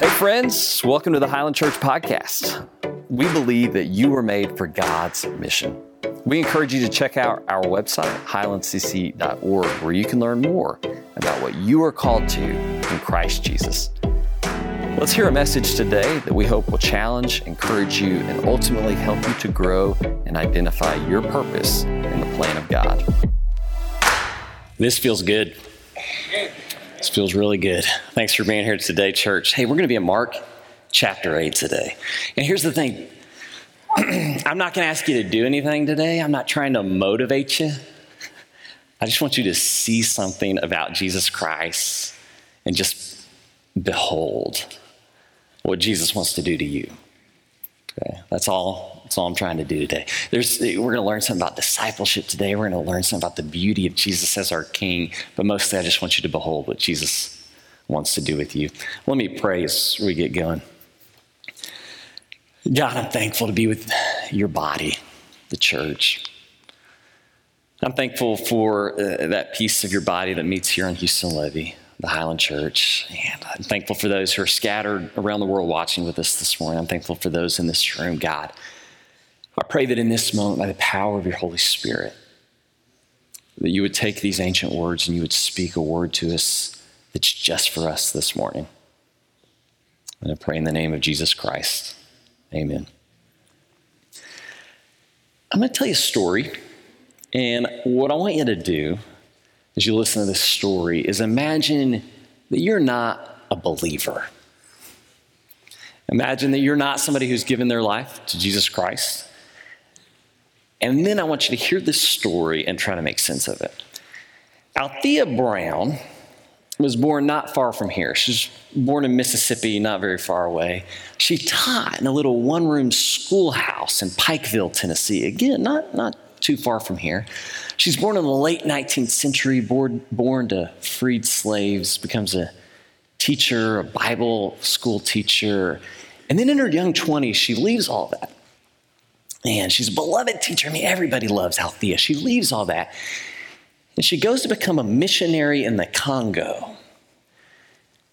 Hey, friends, welcome to the Highland Church Podcast. We believe that you were made for God's mission. We encourage you to check out our website, highlandcc.org, where you can learn more about what you are called to in Christ Jesus. Let's hear a message today that we hope will challenge, encourage you, and ultimately help you to grow and identify your purpose in the plan of God. This feels good. This feels really good. Thanks for being here today, church. Hey, we're going to be in Mark chapter 8 today. And here's the thing I'm not going to ask you to do anything today, I'm not trying to motivate you. I just want you to see something about Jesus Christ and just behold what Jesus wants to do to you. Okay, that's all. That's all I'm trying to do today. There's, we're going to learn something about discipleship today. We're going to learn something about the beauty of Jesus as our King. But mostly, I just want you to behold what Jesus wants to do with you. Let me pray as we get going. God, I'm thankful to be with your body, the church. I'm thankful for uh, that piece of your body that meets here in Houston Levee the Highland Church. And I'm thankful for those who are scattered around the world watching with us this morning. I'm thankful for those in this room, God. I pray that in this moment, by the power of your Holy Spirit, that you would take these ancient words and you would speak a word to us that's just for us this morning. And I pray in the name of Jesus Christ. Amen. I'm going to tell you a story. And what I want you to do as you listen to this story is imagine that you're not a believer. Imagine that you're not somebody who's given their life to Jesus Christ. And then I want you to hear this story and try to make sense of it. Althea Brown was born not far from here. She's born in Mississippi, not very far away. She taught in a little one room schoolhouse in Pikeville, Tennessee. Again, not, not too far from here. She's born in the late 19th century, born, born to freed slaves, becomes a teacher, a Bible school teacher. And then in her young 20s, she leaves all that. And she's a beloved teacher. I mean, everybody loves Althea. She leaves all that. And she goes to become a missionary in the Congo.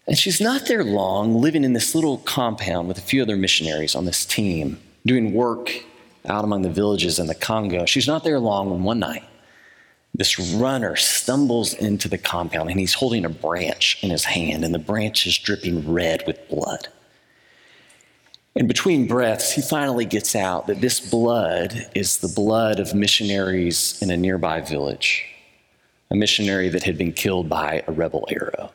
And she's not there long, living in this little compound with a few other missionaries on this team, doing work out among the villages in the Congo. She's not there long when one night this runner stumbles into the compound and he's holding a branch in his hand, and the branch is dripping red with blood. And between breaths, he finally gets out that this blood is the blood of missionaries in a nearby village, a missionary that had been killed by a rebel arrow.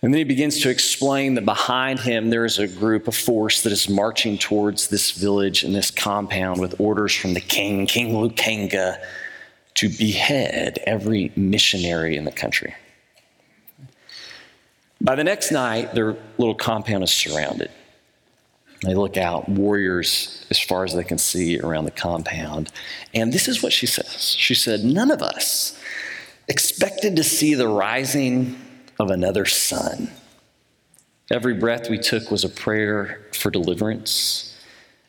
And then he begins to explain that behind him there is a group, a force that is marching towards this village and this compound with orders from the king, King Lukanga, to behead every missionary in the country. By the next night, their little compound is surrounded. They look out, warriors as far as they can see around the compound. And this is what she says She said, None of us expected to see the rising of another sun. Every breath we took was a prayer for deliverance.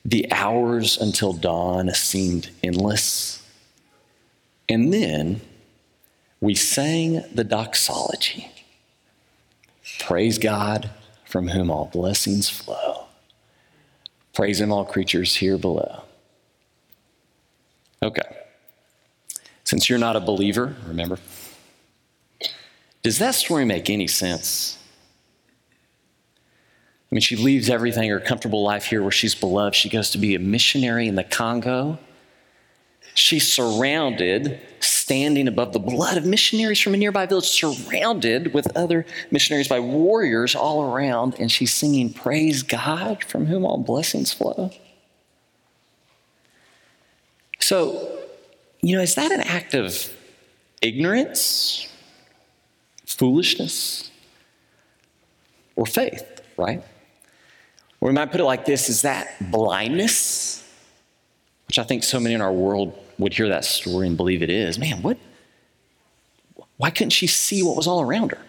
The hours until dawn seemed endless. And then we sang the doxology Praise God from whom all blessings flow. Praise Him, all creatures here below. Okay. Since you're not a believer, remember, does that story make any sense? I mean, she leaves everything, her comfortable life here where she's beloved. She goes to be a missionary in the Congo. She's surrounded, standing above the blood of missionaries from a nearby village, surrounded with other missionaries by warriors all around, and she's singing, Praise God, from whom all blessings flow. So, you know, is that an act of ignorance, foolishness, or faith, right? Or we might put it like this is that blindness? Which I think so many in our world would hear that story and believe it is. Man, what? Why couldn't she see what was all around her?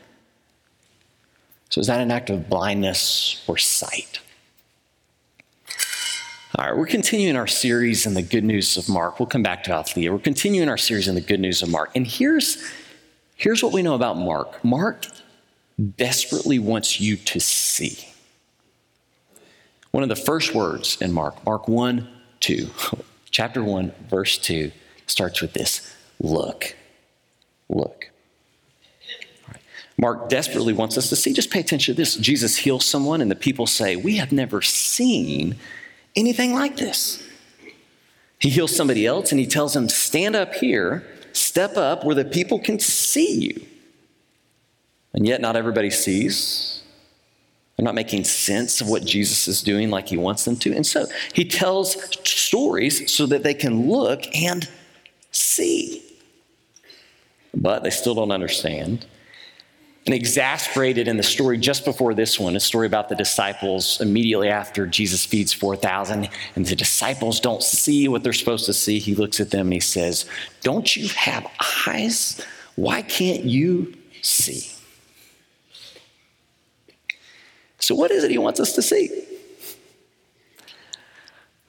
So, is that an act of blindness or sight? All right, we're continuing our series in the good news of Mark. We'll come back to Althea. We're continuing our series in the good news of Mark. And here's, here's what we know about Mark Mark desperately wants you to see. One of the first words in Mark, Mark 1 2, chapter 1, verse 2, starts with this look. Look. Mark desperately wants us to see, just pay attention to this. Jesus heals someone, and the people say, We have never seen anything like this. He heals somebody else, and he tells them, Stand up here, step up where the people can see you. And yet, not everybody sees. They're not making sense of what Jesus is doing like he wants them to. And so he tells stories so that they can look and see. But they still don't understand. And exasperated in the story just before this one, a story about the disciples immediately after Jesus feeds 4,000, and the disciples don't see what they're supposed to see. He looks at them and he says, Don't you have eyes? Why can't you see? So, what is it he wants us to see?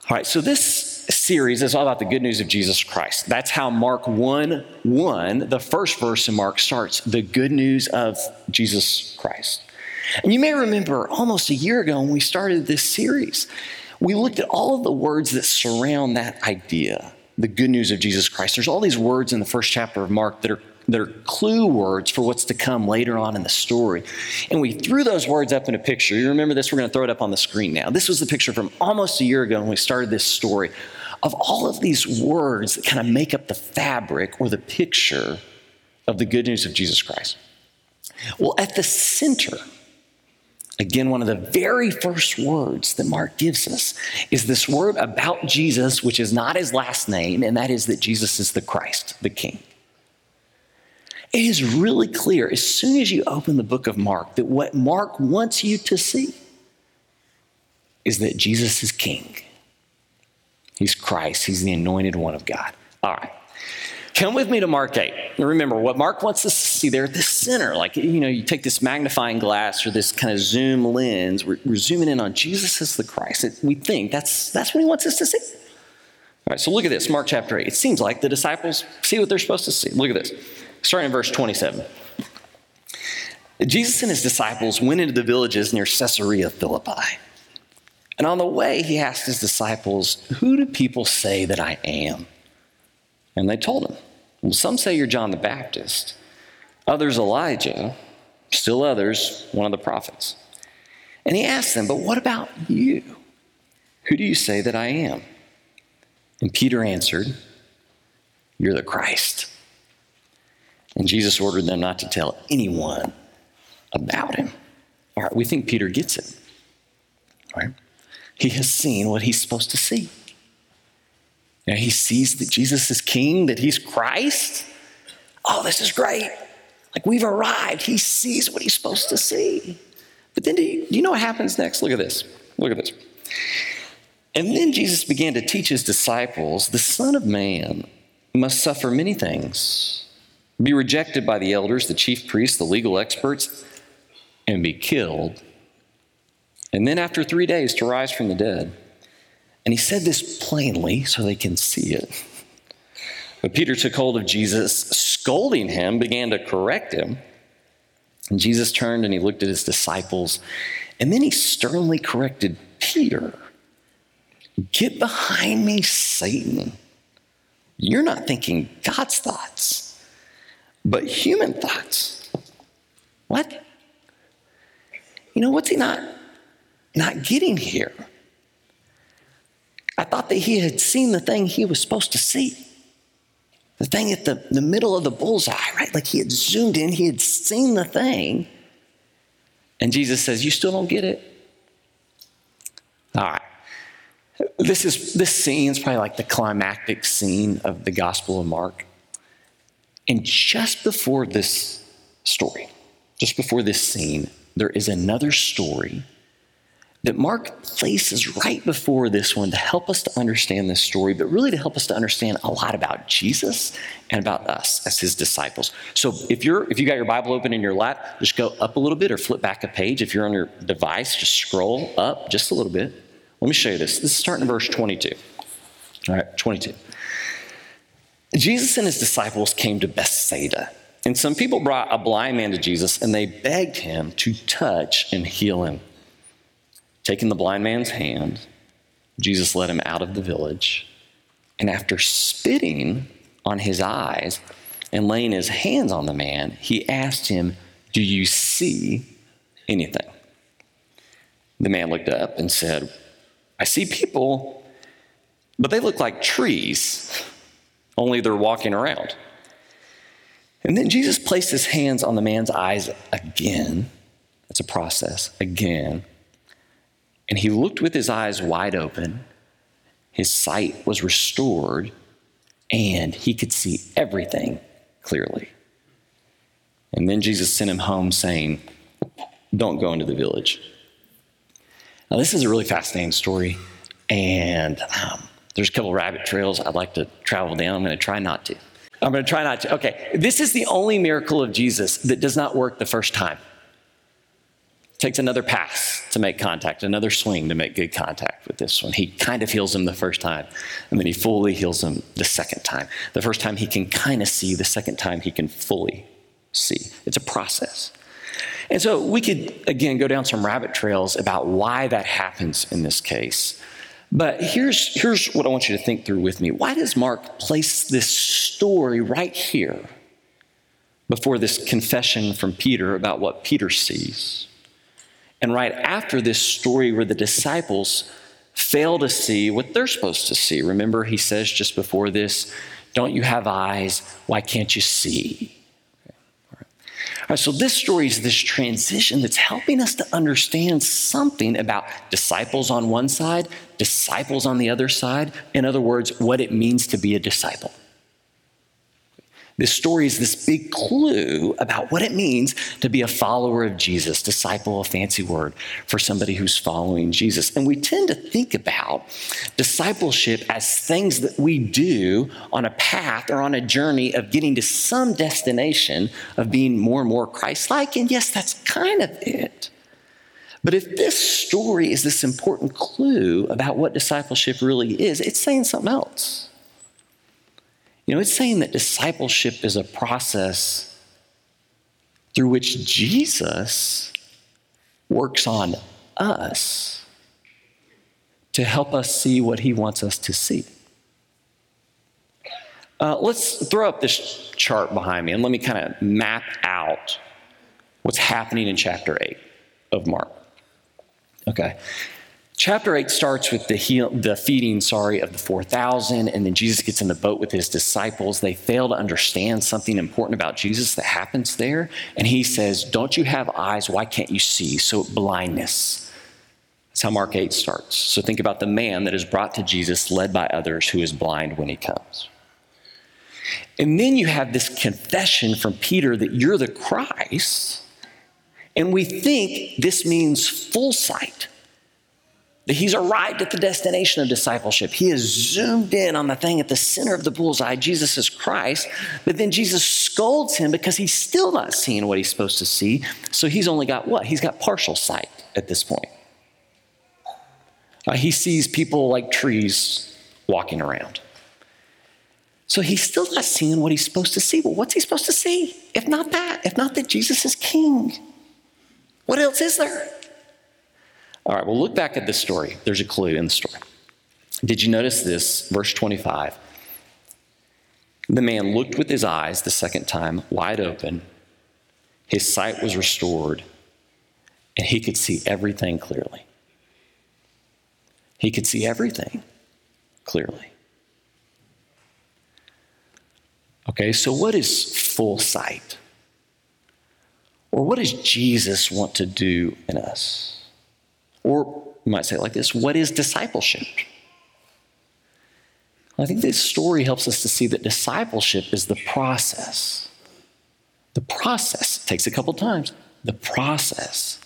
All right, so this series is all about the good news of Jesus Christ. That's how Mark 1 1, the first verse in Mark, starts the good news of Jesus Christ. And you may remember almost a year ago when we started this series, we looked at all of the words that surround that idea, the good news of Jesus Christ. There's all these words in the first chapter of Mark that are that are clue words for what's to come later on in the story. And we threw those words up in a picture. You remember this? We're going to throw it up on the screen now. This was the picture from almost a year ago when we started this story of all of these words that kind of make up the fabric or the picture of the good news of Jesus Christ. Well, at the center, again, one of the very first words that Mark gives us is this word about Jesus, which is not his last name, and that is that Jesus is the Christ, the King. It is really clear as soon as you open the book of Mark that what Mark wants you to see is that Jesus is King. He's Christ. He's the anointed one of God. All right. Come with me to Mark 8. And remember, what Mark wants us to see there at the center, like, you know, you take this magnifying glass or this kind of zoom lens, we're, we're zooming in on Jesus as the Christ. It, we think that's, that's what he wants us to see. All right, so look at this, Mark chapter 8. It seems like the disciples see what they're supposed to see. Look at this, starting in verse 27. Jesus and his disciples went into the villages near Caesarea Philippi. And on the way, he asked his disciples, Who do people say that I am? And they told him, Well, some say you're John the Baptist, others Elijah, still others, one of the prophets. And he asked them, But what about you? Who do you say that I am? And Peter answered, You're the Christ. And Jesus ordered them not to tell anyone about him. All right, we think Peter gets it. All right? he has seen what he's supposed to see. Now he sees that Jesus is king, that he's Christ. Oh, this is great. Like we've arrived. He sees what he's supposed to see. But then do you, do you know what happens next? Look at this. Look at this. And then Jesus began to teach his disciples the Son of Man must suffer many things, be rejected by the elders, the chief priests, the legal experts, and be killed and then after three days to rise from the dead. And he said this plainly so they can see it. But Peter took hold of Jesus, scolding him, began to correct him. And Jesus turned and he looked at his disciples, and then he sternly corrected Peter Get behind me, Satan. You're not thinking God's thoughts, but human thoughts. What? You know, what's he not not getting here. I thought that he had seen the thing he was supposed to see. The thing at the, the middle of the bullseye, right? Like he had zoomed in, he had seen the thing. And Jesus says, You still don't get it? All right. This is this scene is probably like the climactic scene of the Gospel of Mark. And just before this story, just before this scene, there is another story that Mark places right before this one to help us to understand this story, but really to help us to understand a lot about Jesus and about us as his disciples. So if you're if you got your Bible open in your lap, just go up a little bit or flip back a page. If you're on your device, just scroll up just a little bit. Let me show you this. This is starting in verse 22. All right, 22. Jesus and his disciples came to Bethsaida. And some people brought a blind man to Jesus and they begged him to touch and heal him. taking the blind man's hand, Jesus led him out of the village. And after spitting on his eyes and laying his hands on the man, he asked him, Do you see anything? The man looked up and said, I see people, but they look like trees, only they're walking around. And then Jesus placed his hands on the man's eyes again. It's a process, again. And he looked with his eyes wide open. His sight was restored, and he could see everything clearly. And then Jesus sent him home saying, Don't go into the village. Now, this is a really fascinating story, and um, there's a couple rabbit trails I'd like to travel down. I'm going to try not to. I'm going to try not to. Okay, this is the only miracle of Jesus that does not work the first time. It takes another pass to make contact, another swing to make good contact with this one. He kind of heals him the first time, and then he fully heals him the second time. The first time he can kind of see, the second time he can fully see. It's a process. And so we could, again, go down some rabbit trails about why that happens in this case. But here's, here's what I want you to think through with me. Why does Mark place this story right here before this confession from Peter about what Peter sees? And right after this story where the disciples fail to see what they're supposed to see. Remember, he says just before this, Don't you have eyes? Why can't you see? Right, so this story is this transition that's helping us to understand something about disciples on one side, disciples on the other side. In other words, what it means to be a disciple. This story is this big clue about what it means to be a follower of Jesus, disciple, a fancy word for somebody who's following Jesus. And we tend to think about discipleship as things that we do on a path or on a journey of getting to some destination of being more and more Christ like. And yes, that's kind of it. But if this story is this important clue about what discipleship really is, it's saying something else. You know, it's saying that discipleship is a process through which Jesus works on us to help us see what he wants us to see. Uh, let's throw up this chart behind me and let me kind of map out what's happening in chapter 8 of Mark. Okay. Chapter 8 starts with the, heal, the feeding, sorry, of the 4,000, and then Jesus gets in the boat with his disciples. They fail to understand something important about Jesus that happens there, and he says, Don't you have eyes? Why can't you see? So, blindness. That's how Mark 8 starts. So, think about the man that is brought to Jesus, led by others, who is blind when he comes. And then you have this confession from Peter that you're the Christ, and we think this means full sight he's arrived at the destination of discipleship. He has zoomed in on the thing at the center of the bullseye, Jesus is Christ. But then Jesus scolds him because he's still not seeing what he's supposed to see. So he's only got what? He's got partial sight at this point. Uh, he sees people like trees walking around. So he's still not seeing what he's supposed to see. Well, what's he supposed to see? If not that, if not that Jesus is king, what else is there? All right, well, look back at this story. There's a clue in the story. Did you notice this? Verse 25. The man looked with his eyes the second time, wide open. His sight was restored, and he could see everything clearly. He could see everything clearly. Okay, so what is full sight? Or what does Jesus want to do in us? Or you might say it like this what is discipleship? I think this story helps us to see that discipleship is the process. The process takes a couple times. The process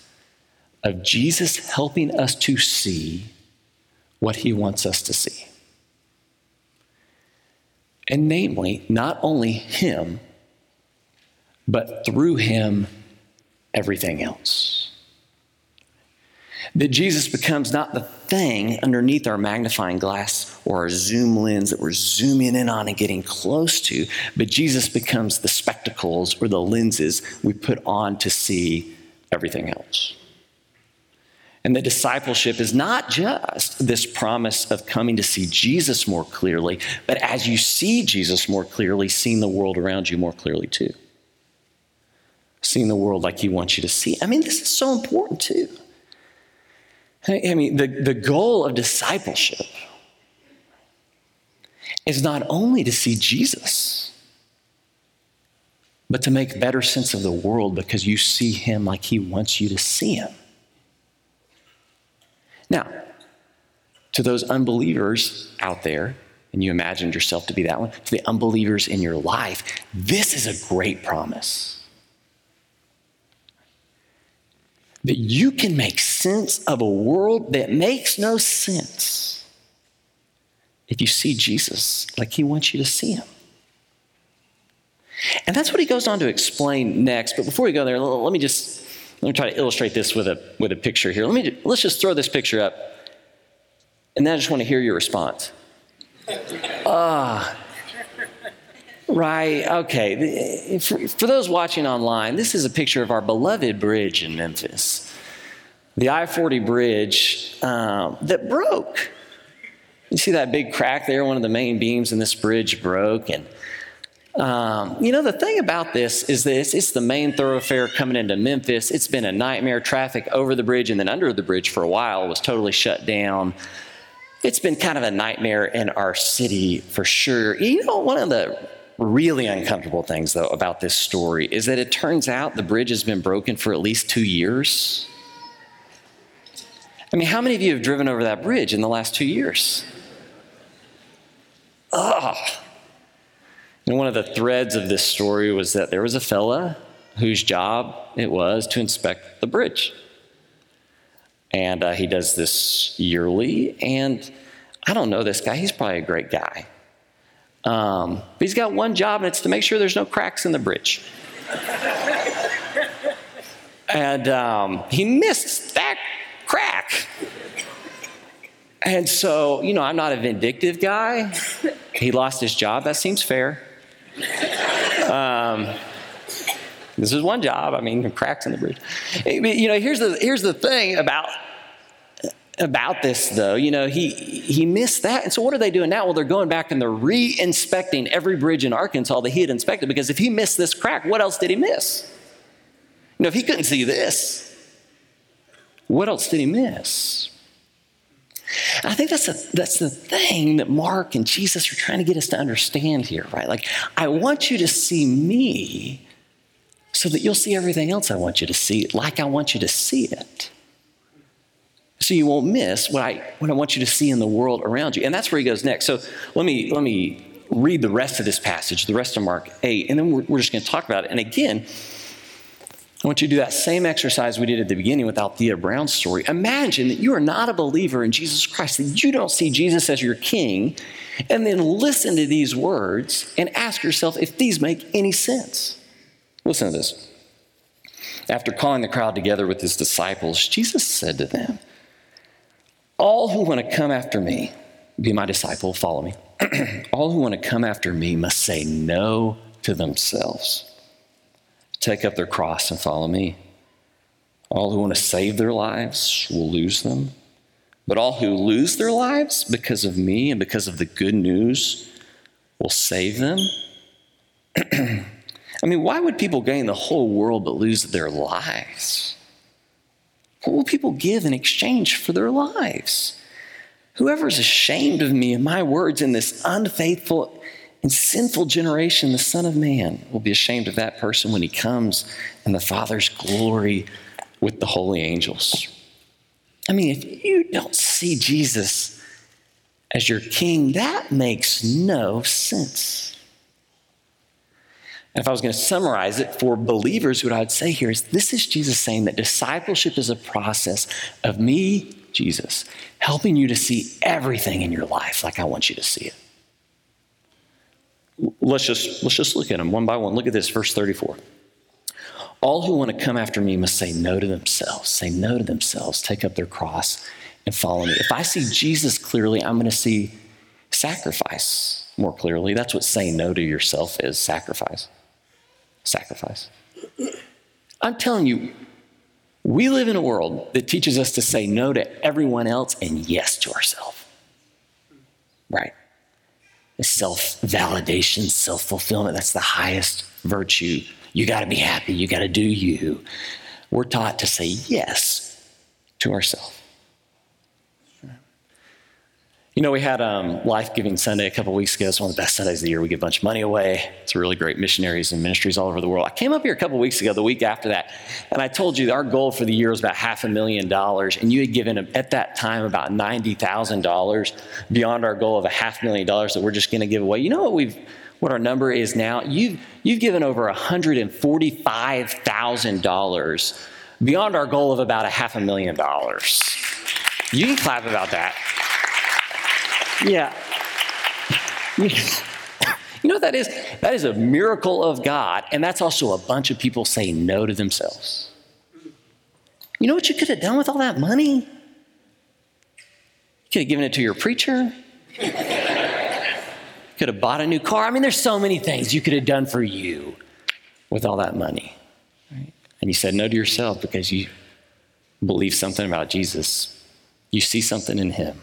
of Jesus helping us to see what he wants us to see. And namely, not only him, but through him, everything else. That Jesus becomes not the thing underneath our magnifying glass or our zoom lens that we're zooming in on and getting close to, but Jesus becomes the spectacles or the lenses we put on to see everything else. And the discipleship is not just this promise of coming to see Jesus more clearly, but as you see Jesus more clearly, seeing the world around you more clearly too. Seeing the world like he wants you to see. I mean, this is so important too. I mean, the, the goal of discipleship is not only to see Jesus, but to make better sense of the world because you see him like he wants you to see him. Now, to those unbelievers out there, and you imagined yourself to be that one, to the unbelievers in your life, this is a great promise. That you can make sense of a world that makes no sense if you see Jesus like he wants you to see him. And that's what he goes on to explain next. But before we go there, let me just let me try to illustrate this with a, with a picture here. Let me, let's just throw this picture up. And then I just want to hear your response. Ah. Right, okay. For, for those watching online, this is a picture of our beloved bridge in Memphis. The I 40 bridge um, that broke. You see that big crack there? One of the main beams in this bridge broke. And um, you know, the thing about this is this it's the main thoroughfare coming into Memphis. It's been a nightmare. Traffic over the bridge and then under the bridge for a while was totally shut down. It's been kind of a nightmare in our city for sure. You know, one of the really uncomfortable things, though, about this story is that it turns out the bridge has been broken for at least two years. I mean, how many of you have driven over that bridge in the last two years? Ugh. And one of the threads of this story was that there was a fella whose job it was to inspect the bridge. And uh, he does this yearly. And I don't know this guy, he's probably a great guy. Um, but he's got one job, and it's to make sure there's no cracks in the bridge. and um, he missed that crack. And so, you know, I'm not a vindictive guy. He lost his job. That seems fair. Um, this is one job. I mean, cracks in the bridge. You know, here's the here's the thing about about this though. You know, he he missed that, and so what are they doing now? Well, they're going back and they're re-inspecting every bridge in Arkansas that he had inspected because if he missed this crack, what else did he miss? You know, if he couldn't see this, what else did he miss? And I think that's, a, that's the thing that Mark and Jesus are trying to get us to understand here, right? Like, I want you to see me so that you'll see everything else I want you to see, like I want you to see it. So you won't miss what I, what I want you to see in the world around you. And that's where he goes next. So let me, let me read the rest of this passage, the rest of Mark 8, and then we're, we're just going to talk about it. And again, I want you to do that same exercise we did at the beginning with Althea Brown's story. Imagine that you are not a believer in Jesus Christ, that you don't see Jesus as your king, and then listen to these words and ask yourself if these make any sense. Listen to this. After calling the crowd together with his disciples, Jesus said to them, All who want to come after me, be my disciple, follow me. All who want to come after me must say no to themselves take up their cross and follow me. All who want to save their lives will lose them. But all who lose their lives because of me and because of the good news will save them. I mean, why would people gain the whole world but lose their lives? What will people give in exchange for their lives? Whoever is ashamed of me and my words in this unfaithful and sinful generation, the Son of Man will be ashamed of that person when he comes in the Father's glory with the holy angels. I mean, if you don't see Jesus as your king, that makes no sense. And if I was going to summarize it for believers, what I would say here is this is Jesus saying that discipleship is a process of me, Jesus, helping you to see everything in your life like I want you to see it let's just let's just look at them one by one. Look at this, verse 34. All who want to come after me must say no to themselves, say no to themselves, take up their cross and follow me. If I see Jesus clearly, I'm going to see sacrifice more clearly. That's what saying no to yourself is sacrifice. Sacrifice. I'm telling you, We live in a world that teaches us to say no to everyone else and yes to ourselves. Right? Self validation, self fulfillment, that's the highest virtue. You got to be happy, you got to do you. We're taught to say yes to ourselves. You know, we had um, Life Giving Sunday a couple weeks ago. It's one of the best Sundays of the year. We give a bunch of money away. It's really great missionaries and ministries all over the world. I came up here a couple weeks ago, the week after that, and I told you our goal for the year was about half a million dollars, and you had given at that time about $90,000 beyond our goal of a half million dollars that we're just going to give away. You know what we've what our number is now? You've, you've given over $145,000 beyond our goal of about a half a million dollars. You can clap about that. Yeah. You know what that is? That is a miracle of God, and that's also a bunch of people saying no to themselves. You know what you could have done with all that money? You could have given it to your preacher. you could have bought a new car. I mean, there's so many things you could have done for you with all that money. Right? And you said no to yourself because you believe something about Jesus. You see something in him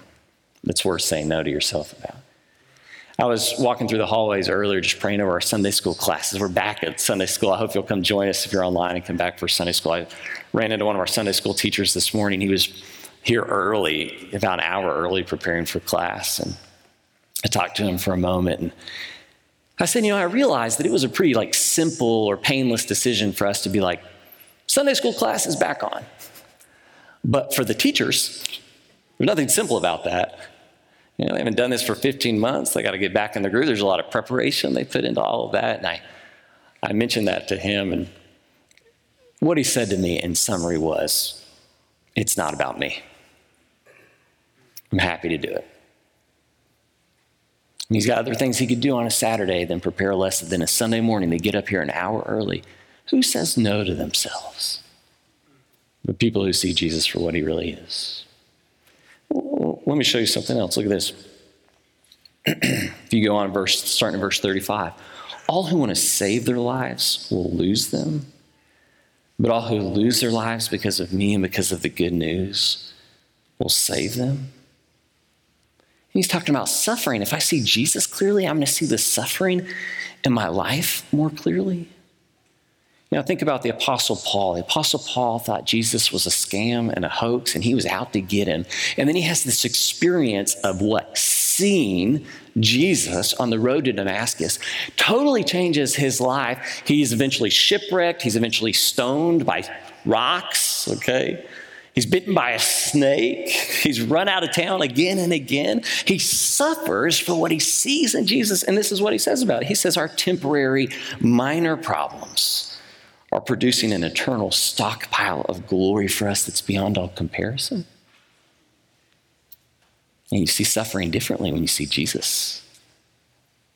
that's worth saying no to yourself about. I was walking through the hallways earlier just praying over our Sunday school classes. We're back at Sunday school. I hope you'll come join us if you're online and come back for Sunday school. I ran into one of our Sunday school teachers this morning. He was here early, about an hour early, preparing for class. And I talked to him for a moment and I said, you know, I realized that it was a pretty like simple or painless decision for us to be like, Sunday school class is back on. But for the teachers, there's nothing simple about that. You know, they haven't done this for 15 months. They got to get back in the groove. There's a lot of preparation they put into all of that. And I, I mentioned that to him. And what he said to me in summary was, It's not about me. I'm happy to do it. And he's got other things he could do on a Saturday than prepare a lesson. Then a Sunday morning, they get up here an hour early. Who says no to themselves? The people who see Jesus for what he really is. Let me show you something else. Look at this. if you go on verse, starting in verse 35, all who want to save their lives will lose them, but all who lose their lives because of me and because of the good news will save them. He's talking about suffering. If I see Jesus clearly, I'm going to see the suffering in my life more clearly. Know, think about the Apostle Paul. The Apostle Paul thought Jesus was a scam and a hoax, and he was out to get him. And then he has this experience of what? Seeing Jesus on the road to Damascus totally changes his life. He's eventually shipwrecked, he's eventually stoned by rocks, okay? He's bitten by a snake. He's run out of town again and again. He suffers for what he sees in Jesus. And this is what he says about it. He says, Our temporary, minor problems are producing an eternal stockpile of glory for us that's beyond all comparison. And you see suffering differently when you see Jesus,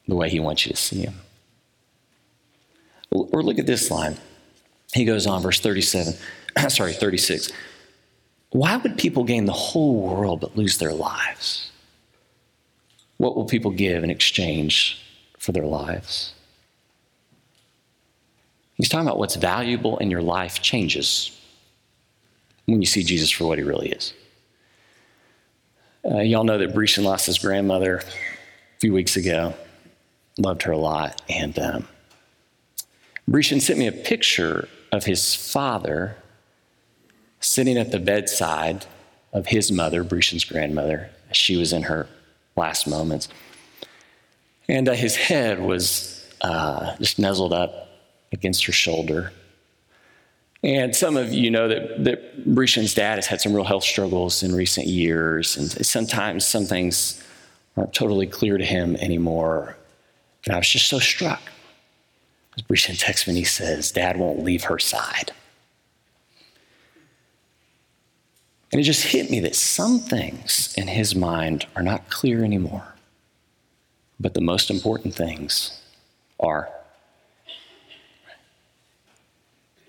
the way he wants you to see him. Or look at this line. He goes on, verse 37, sorry, 36. Why would people gain the whole world but lose their lives? What will people give in exchange for their lives? He's talking about what's valuable in your life changes when you see Jesus for what he really is. Uh, y'all know that Breshan lost his grandmother a few weeks ago. Loved her a lot. And um, sent me a picture of his father sitting at the bedside of his mother, Breshan's grandmother, as she was in her last moments. And uh, his head was uh, just nuzzled up against her shoulder. And some of you know that, that Breshan's dad has had some real health struggles in recent years, and sometimes some things aren't totally clear to him anymore. And I was just so struck. As Breshan texts me and he says, Dad won't leave her side. And it just hit me that some things in his mind are not clear anymore. But the most important things are.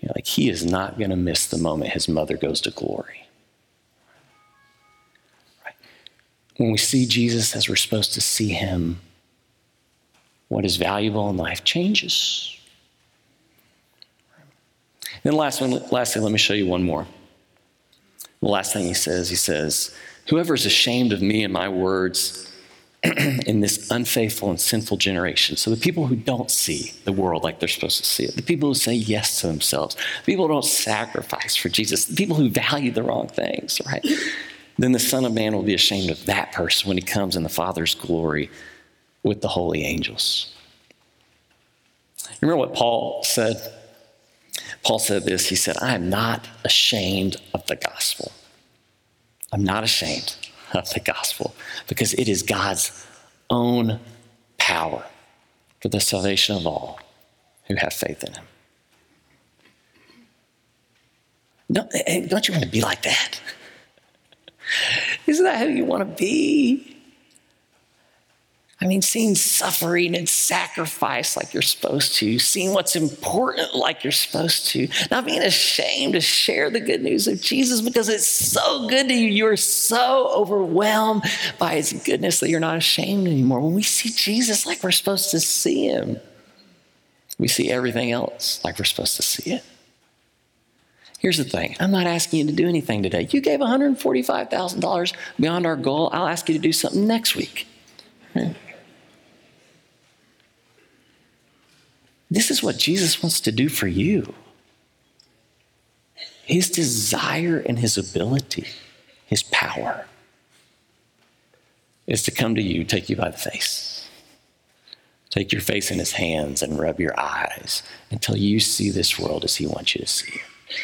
You know, like he is not going to miss the moment his mother goes to glory. Right? When we see Jesus as we're supposed to see him, what is valuable in life changes. Then last one, lastly, let me show you one more. The last thing he says, he says, Whoever is ashamed of me and my words in this unfaithful and sinful generation. So, the people who don't see the world like they're supposed to see it, the people who say yes to themselves, the people who don't sacrifice for Jesus, the people who value the wrong things, right? Then the Son of Man will be ashamed of that person when he comes in the Father's glory with the holy angels. Remember what Paul said? Paul said this He said, I am not ashamed of the gospel. I'm not ashamed of the gospel because it is God's own power for the salvation of all who have faith in Him. Don't, eh, eh, don't you want to be like that? Isn't that who you want to be? I mean, seeing suffering and sacrifice like you're supposed to, seeing what's important like you're supposed to, not being ashamed to share the good news of Jesus because it's so good to you. You're so overwhelmed by his goodness that you're not ashamed anymore. When we see Jesus like we're supposed to see him, we see everything else like we're supposed to see it. Here's the thing I'm not asking you to do anything today. You gave $145,000 beyond our goal. I'll ask you to do something next week. Hmm. This is what Jesus wants to do for you. His desire and his ability, his power, is to come to you, take you by the face, take your face in his hands, and rub your eyes until you see this world as he wants you to see it.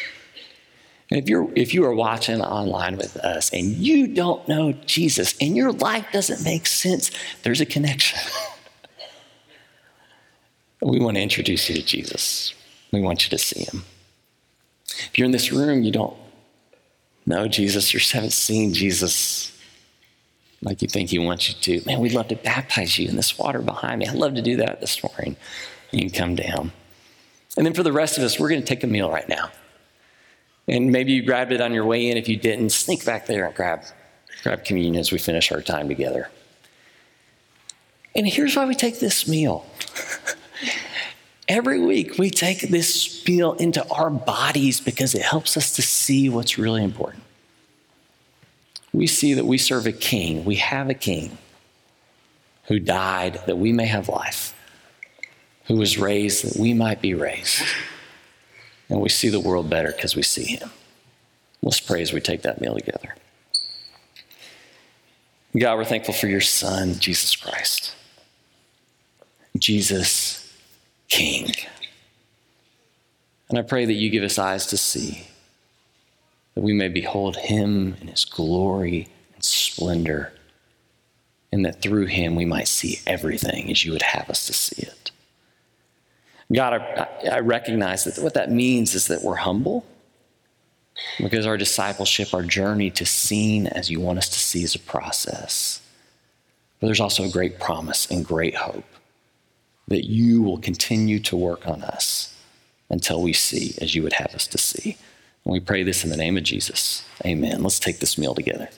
And if you're if you are watching online with us and you don't know Jesus and your life doesn't make sense, there's a connection. we want to introduce you to Jesus. We want you to see him. If you're in this room, you don't know Jesus, you haven't seen Jesus like you think he wants you to. Man, we'd love to baptize you in this water behind me. I'd love to do that this morning. You can come down. And then for the rest of us, we're going to take a meal right now. And maybe you grabbed it on your way in. If you didn't, sneak back there and grab, grab communion as we finish our time together. And here's why we take this meal. Every week, we take this meal into our bodies because it helps us to see what's really important. We see that we serve a king, we have a king who died that we may have life, who was raised that we might be raised. And we see the world better because we see him. Let's pray as we take that meal together. God, we're thankful for your son, Jesus Christ. Jesus King. And I pray that you give us eyes to see, that we may behold him in his glory and splendor, and that through him we might see everything as you would have us to see it. God, I, I recognize that what that means is that we're humble because our discipleship, our journey to seeing as you want us to see is a process. But there's also a great promise and great hope that you will continue to work on us until we see as you would have us to see. And we pray this in the name of Jesus. Amen. Let's take this meal together.